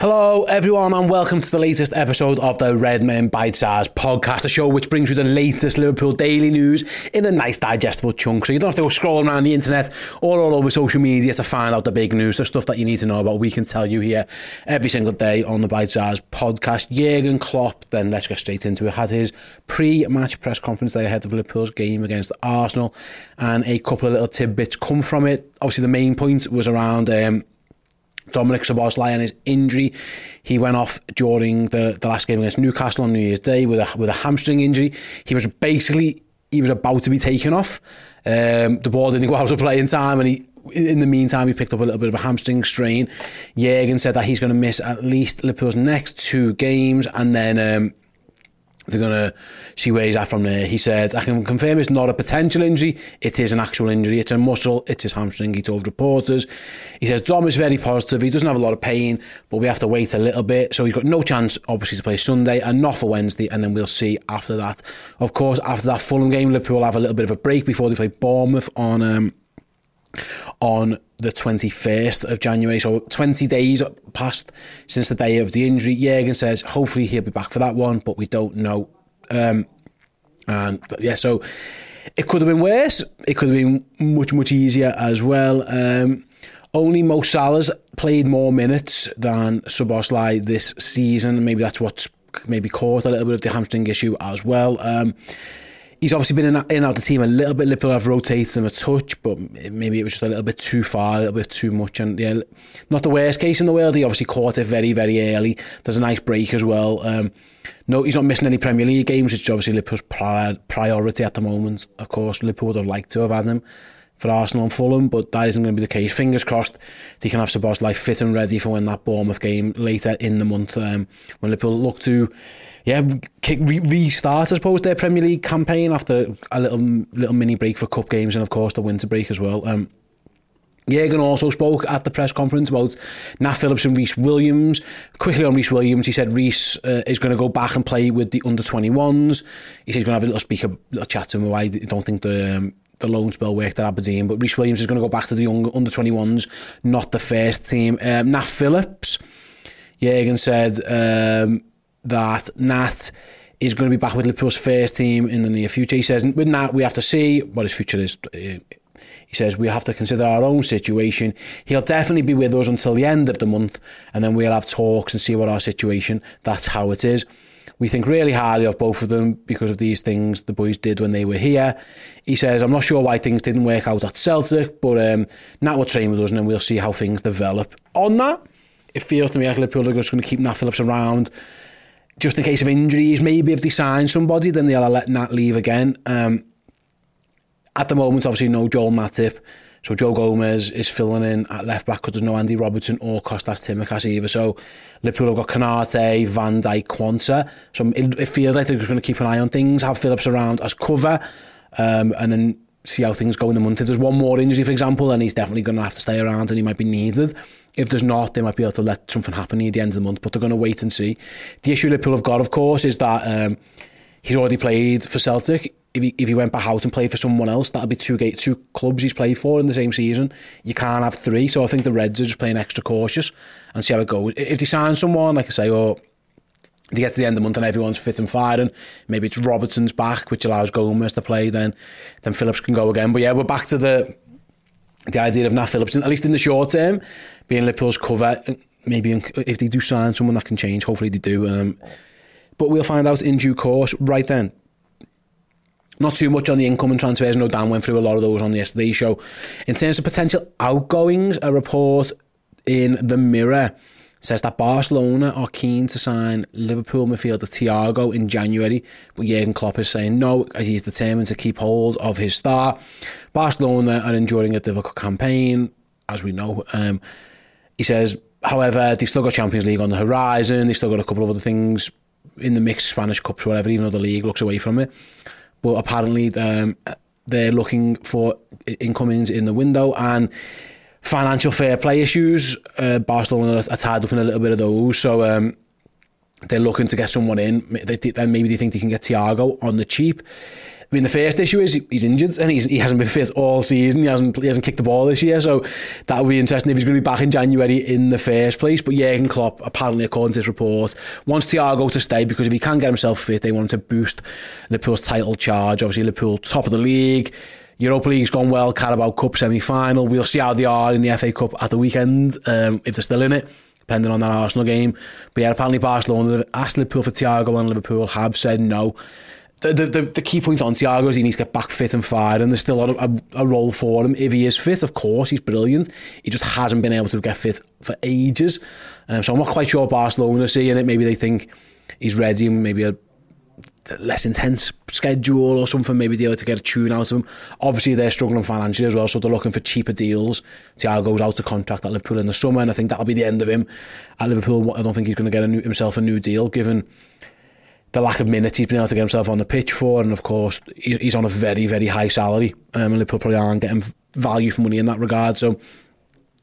Hello, everyone, and welcome to the latest episode of the Redmen Bitesize podcast, a show which brings you the latest Liverpool daily news in a nice, digestible chunk. So you don't have to go scrolling around the internet or all over social media to find out the big news, the stuff that you need to know about. We can tell you here every single day on the Bitesize podcast. Jurgen Klopp, then let's get straight into it, had his pre match press conference day ahead of Liverpool's game against Arsenal, and a couple of little tidbits come from it. Obviously, the main point was around. Um, Dominik Szoboszlai and his injury. He went off during the, the last game against Newcastle on New Year's Day with a with a hamstring injury. He was basically he was about to be taken off. Um, the ball didn't go out of play in time, and he in the meantime, he picked up a little bit of a hamstring strain. Jurgen said that he's going to miss at least Liverpool's next two games, and then um, they're to see where he's at from there. He said, I can confirm it's not a potential injury. It is an actual injury. It's a muscle. It's his hamstring. He told reporters. He says, Dom is very positive. He doesn't have a lot of pain, but we have to wait a little bit. So he's got no chance, obviously, to play Sunday and not for Wednesday. And then we'll see after that. Of course, after that Fulham game, Liverpool will have a little bit of a break before they play Bournemouth on... Um, on the 21st of January. So 20 days passed since the day of the injury. Jurgen says hopefully he'll be back for that one, but we don't know. Um, and yeah, so it could have been worse. It could have been much, much easier as well. Um, only Mo Salah's played more minutes than Szoboszlai this season. Maybe that's what's maybe caused a little bit of the hamstring issue as well. Um, he's obviously been in, in out the team a little bit. Liverpool have rotated him a touch, but maybe it was just a little bit too far, a little bit too much. And yeah, not the worst case in the world. He obviously caught it very, very early. There's a nice break as well. Um, no, he's not missing any Premier League games, which is obviously Liverpool's priority at the moment. Of course, Liverpool would have liked to have had him for Arsenal and Fulham, but that isn't going to be the case. Fingers crossed they can have Szoboszlai fit and ready for when that Bournemouth game later in the month um, when Liverpool look to yeah, kick, re- restart, I suppose, their Premier League campaign after a little little mini break for cup games and, of course, the winter break as well. Um, Jurgen also spoke at the press conference about Nat Phillips and Rhys Williams. Quickly on Rhys Williams, he said Rhys uh, is going to go back and play with the under 21s. He said he's going to have a little speak, a little chat to him. I don't think the um, the loan spell worked at Aberdeen, but Rhys Williams is going to go back to the young under 21s, not the first team. Um, Nat Phillips, Jurgen said um, that Nat is going to be back with Liverpool's first team in the near future. He says, with Nat, we have to see what his future is. He says, we have to consider our own situation. He'll definitely be with us until the end of the month, and then we'll have talks and see what our situation, that's how it is. We think really highly of both of them because of these things the boys did when they were here. He says, I'm not sure why things didn't work out at Celtic, but um, Nat will train with us and then we'll see how things develop. On that, it feels to me like Liverpool are just going to keep Nat Phillips around just in case of injuries. Maybe if they sign somebody, then they'll let Nat leave again. Um, at the moment, obviously, no Joel Matip. So Joe Gomez is filling in at left back because there's no Andy Robertson or Kostas Tsimikas either. So Liverpool have got Konate, Van Dijk, Quansah. So it, it feels like they're just going to keep an eye on things, have Phillips around as cover, um, and then see how things go in the month. If there's one more injury, for example, then he's definitely going to have to stay around and he might be needed. If there's not, they might be able to let something happen at the end of the month, but they're going to wait and see. The issue Liverpool have got, of course, is that um, he's already played for Celtic. If he, if he went back out and played for someone else, that'd be two gate two clubs he's played for in the same season. You can't have three, so I think the Reds are just playing extra cautious and see how it goes. If they sign someone, like I say, or they get to the end of the month and everyone's fit and firing. Maybe it's Robertson's back, which allows Gomez to play. Then, then Phillips can go again. But yeah, we're back to the the idea of Nat Phillips, at least in the short term, being Liverpool's cover. Maybe if they do sign someone that can change, hopefully they do. Um, but we'll find out in due course. Right then, not too much on the incoming transfers. No, Dan went through a lot of those on yesterday's show. In terms of potential outgoings, a report in the Mirror says that Barcelona are keen to sign Liverpool midfielder Thiago in January, but Jurgen Klopp is saying no, as he's determined to keep hold of his star. Barcelona are enduring a difficult campaign, as we know. Um, he says, however, they've still got Champions League on the horizon. They've still got a couple of other things in the mix, Spanish Cups, whatever, even though the league looks away from it. But apparently, um, they're looking for incomings in the window and financial fair play issues. Uh, Barcelona are tied up in a little bit of those, so um, they're looking to get someone in. They, then maybe they think they can get Thiago on the cheap. I mean, the first issue is he's injured and he's, he hasn't been fit all season. He hasn't he hasn't kicked the ball this year, so that would be interesting if he's going to be back in January in the first place. But Jurgen Klopp, apparently according to this report, wants Thiago to stay because if he can get himself fit, they want to boost Liverpool's title charge. Obviously, Liverpool top of the league. Europa League's gone well, Carabao Cup semi-final. We'll see how they are in the FA Cup at the weekend, um, if they're still in it, depending on that Arsenal game. But yeah, apparently Barcelona asked Liverpool for Thiago and Liverpool have said no. The, the, the, key point on Thiago is he needs to get back fit and fired, and there's still a, a, a role for him. If he is fit, of course, he's brilliant. He just hasn't been able to get fit for ages. Um, so I'm not quite sure Barcelona are seeing it. Maybe they think he's ready and maybe a less intense schedule or something, maybe they able to get a tune out of him. Obviously, they're struggling financially as well, so they're looking for cheaper deals. Thiago goes out to contract at Liverpool in the summer, and I think that'll be the end of him at Liverpool. I don't think he's going to get a new, himself a new deal, given the lack of minutes he's been able to get himself on the pitch for, and of course, he's on a very, very high salary, um, and Liverpool probably aren't getting value for money in that regard, so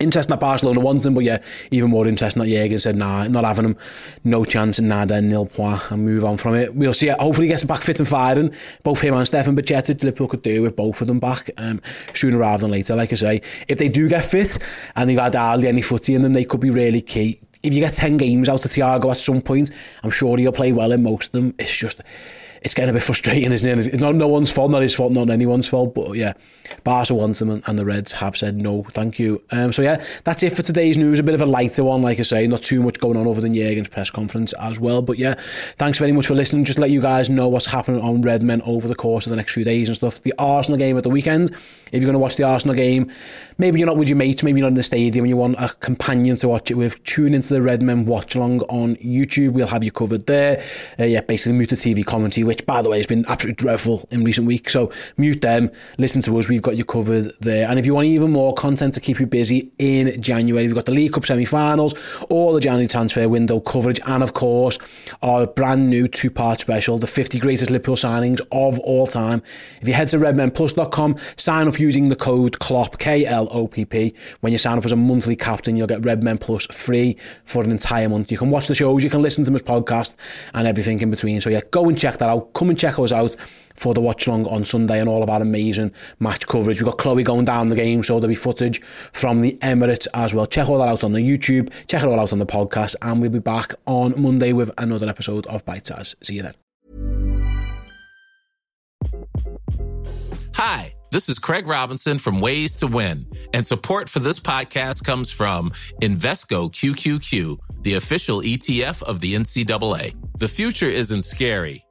Interesting that Barcelona wants him, but yeah, even more interesting that Jurgen said, nah, not having him, no chance, nada, nil point, and move on from it. We'll see. Hopefully, he gets back fit and firing. Both him and Stefan Bajcetic, Liverpool could do with both of them back um, sooner rather than later. Like I say, if they do get fit and they've had hardly any footy in them, they could be really key. If you get 10 games out of Thiago at some point, I'm sure he'll play well in most of them. It's just it's getting a bit frustrating, isn't it? It's not no one's fault, not his fault, not anyone's fault. But yeah, Barca wants them, and, the Reds have said no, thank you. Um, so yeah, that's it for today's news. A bit of a lighter one, like I say, not too much going on over the Jurgen's press conference as well. But yeah, thanks very much for listening. Just let you guys know what's happening on Redmen over the course of the next few days and stuff. The Arsenal game at the weekend. If you're going to watch the Arsenal game, maybe you're not with your mates, maybe you're not in the stadium, and you want a companion to watch it with. Tune into the Redmen watch along on YouTube. We'll have you covered there. Uh, yeah, basically mute the TV commentary, which by the way has been absolutely dreadful in recent weeks. So mute them, listen to us. We've got you covered there. And if you want even more content to keep you busy in January, we've got the League Cup semi-finals, all the January transfer window coverage, and of course our brand new two-part special, the 50 greatest Liverpool signings of all time. If you head to redmenplus.com, sign up using the code KLOPP, K-L-O-P-P. When you sign up as a monthly captain, you'll get Redmen Plus free for an entire month. You can watch the shows, you can listen to this podcast, and everything in between. So yeah, go and check that out. Come and check us out for the watch along on Sunday and all of our amazing match coverage. We've got Chloe going down the game, so there'll be footage from the Emirates as well. Check all that out on the YouTube, check it all out on the podcast, and we'll be back on Monday with another episode of Bitesize. See you then. Hi, this is Craig Robinson from Ways to Win, and support for this podcast comes from Invesco QQQ, the official ETF of the NCAA. The future isn't scary